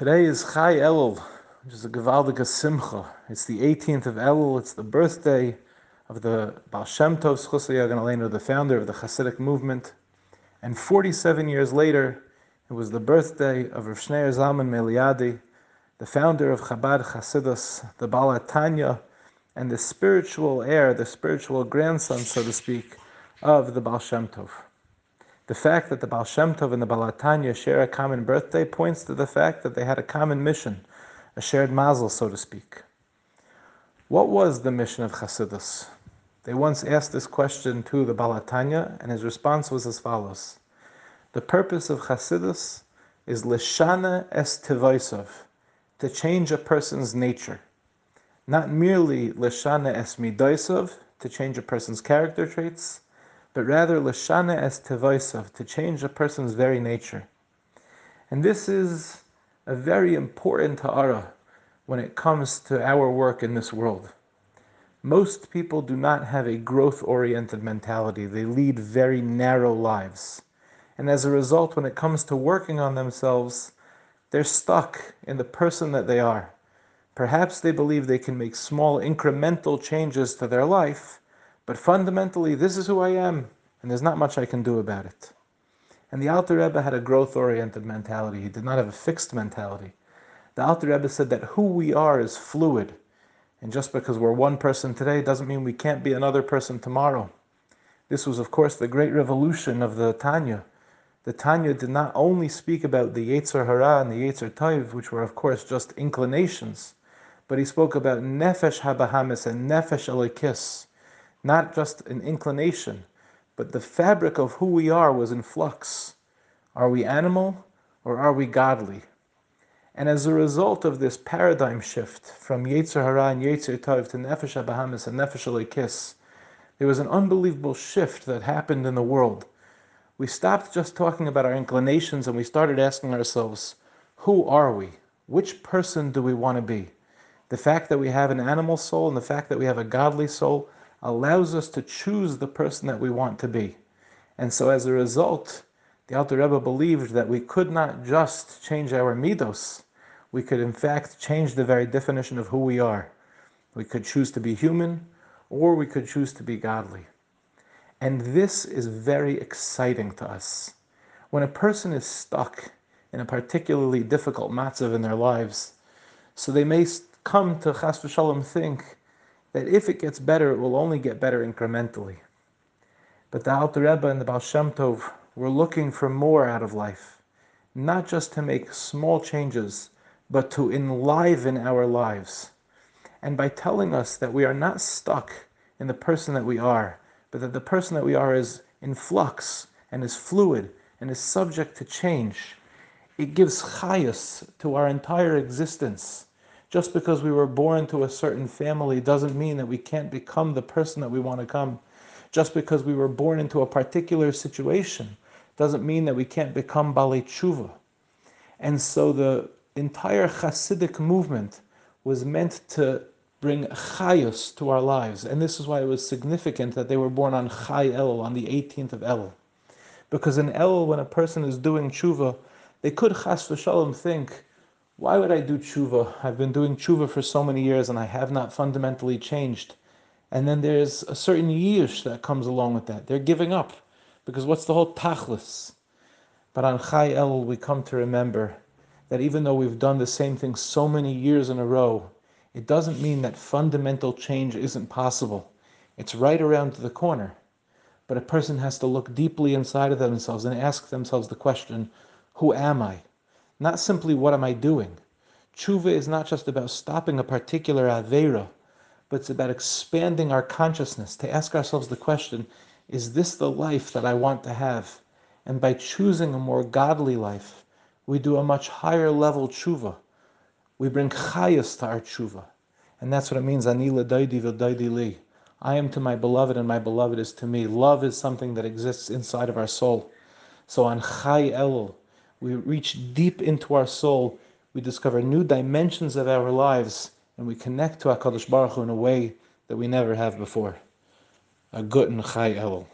Today is Chai Elul, which is a Gavaldiga Simcha. It's the 18th of Elul, it's the birthday of the Baal Shem Tov Schusay the founder of the Hasidic movement. And 47 years later, it was the birthday of Rav Shneur Zalman Meliadi, the founder of Chabad Hasidus, the Baal Tanya, and the spiritual heir, the spiritual grandson, so to speak, of the Baal Shem Tov. The fact that the Baal Shem Tov and the Balatanya share a common birthday points to the fact that they had a common mission, a shared mazel, so to speak. What was the mission of Chassidus? They once asked this question to the Balatanya, and his response was as follows. The purpose of Chassidus is lishana es tivaisov, to change a person's nature. Not merely lishana es midaisov, to change a person's character traits, but rather lashana es tevaisav, to change a person's very nature. And this is a very important ta'ara when it comes to our work in this world. Most people do not have a growth oriented mentality, they lead very narrow lives. And as a result, when it comes to working on themselves, they're stuck in the person that they are. Perhaps they believe they can make small incremental changes to their life, but fundamentally, this is who I am, and there's not much I can do about it. And the Alter Rebbe had a growth-oriented mentality. He did not have a fixed mentality. The Alter Rebbe said that who we are is fluid, and just because we're one person today doesn't mean we can't be another person tomorrow. This was, of course, the great revolution of the Tanya. The Tanya did not only speak about the Yetzer Hara and the Yetzer Tov, which were, of course, just inclinations, but he spoke about Nefesh Habahamis and Nefesh Elikis, not just an inclination, but the fabric of who we are was in flux. Are we animal or are we godly? And as a result of this paradigm shift from Yetzer Hara and Yetzer Tov to Nefesh Bahamis and Nefesh Elikis, there was an unbelievable shift that happened in the world. We stopped just talking about our inclinations and we started asking ourselves, who are we? Which person do we want to be? The fact that we have an animal soul and the fact that we have a godly soul allows us to choose the person that we want to be. And so as a result, the Alter Rebbe believed that we could not just change our midos, we could in fact change the very definition of who we are. We could choose to be human, or we could choose to be godly. And this is very exciting to us. When a person is stuck in a particularly difficult matzav in their lives, so they may come to chas v'shalom think that if it gets better, it will only get better incrementally. But the Alter Rebbe and the Baal Shem Tov were looking for more out of life, not just to make small changes, but to enliven our lives. And by telling us that we are not stuck in the person that we are, but that the person that we are is in flux and is fluid and is subject to change, it gives chayus to our entire existence just because we were born to a certain family doesn't mean that we can't become the person that we want to come. Just because we were born into a particular situation doesn't mean that we can't become Balei Tshuva. And so the entire Hasidic movement was meant to bring chayus to our lives. And this is why it was significant that they were born on Chai El, on the 18th of El. Because in El, when a person is doing tshuva, they could chas v'shalom think why would I do tshuva? I've been doing tshuva for so many years and I have not fundamentally changed. And then there's a certain yiush that comes along with that. They're giving up. Because what's the whole tachlis? But on Chai El, we come to remember that even though we've done the same thing so many years in a row, it doesn't mean that fundamental change isn't possible. It's right around the corner. But a person has to look deeply inside of themselves and ask themselves the question, who am I? Not simply what am I doing. Tshuva is not just about stopping a particular avera, but it's about expanding our consciousness to ask ourselves the question, is this the life that I want to have? And by choosing a more godly life, we do a much higher level tshuva. We bring chayus to our tshuva. And that's what it means, ani l'daidi v'daidi li. I am to my beloved and my beloved is to me. Love is something that exists inside of our soul. So on Chai Elul, we reach deep into our soul, we discover new dimensions of our lives, and we connect to HaKadosh Baruch Hu in a way that we never have before. A good and Chai Elul.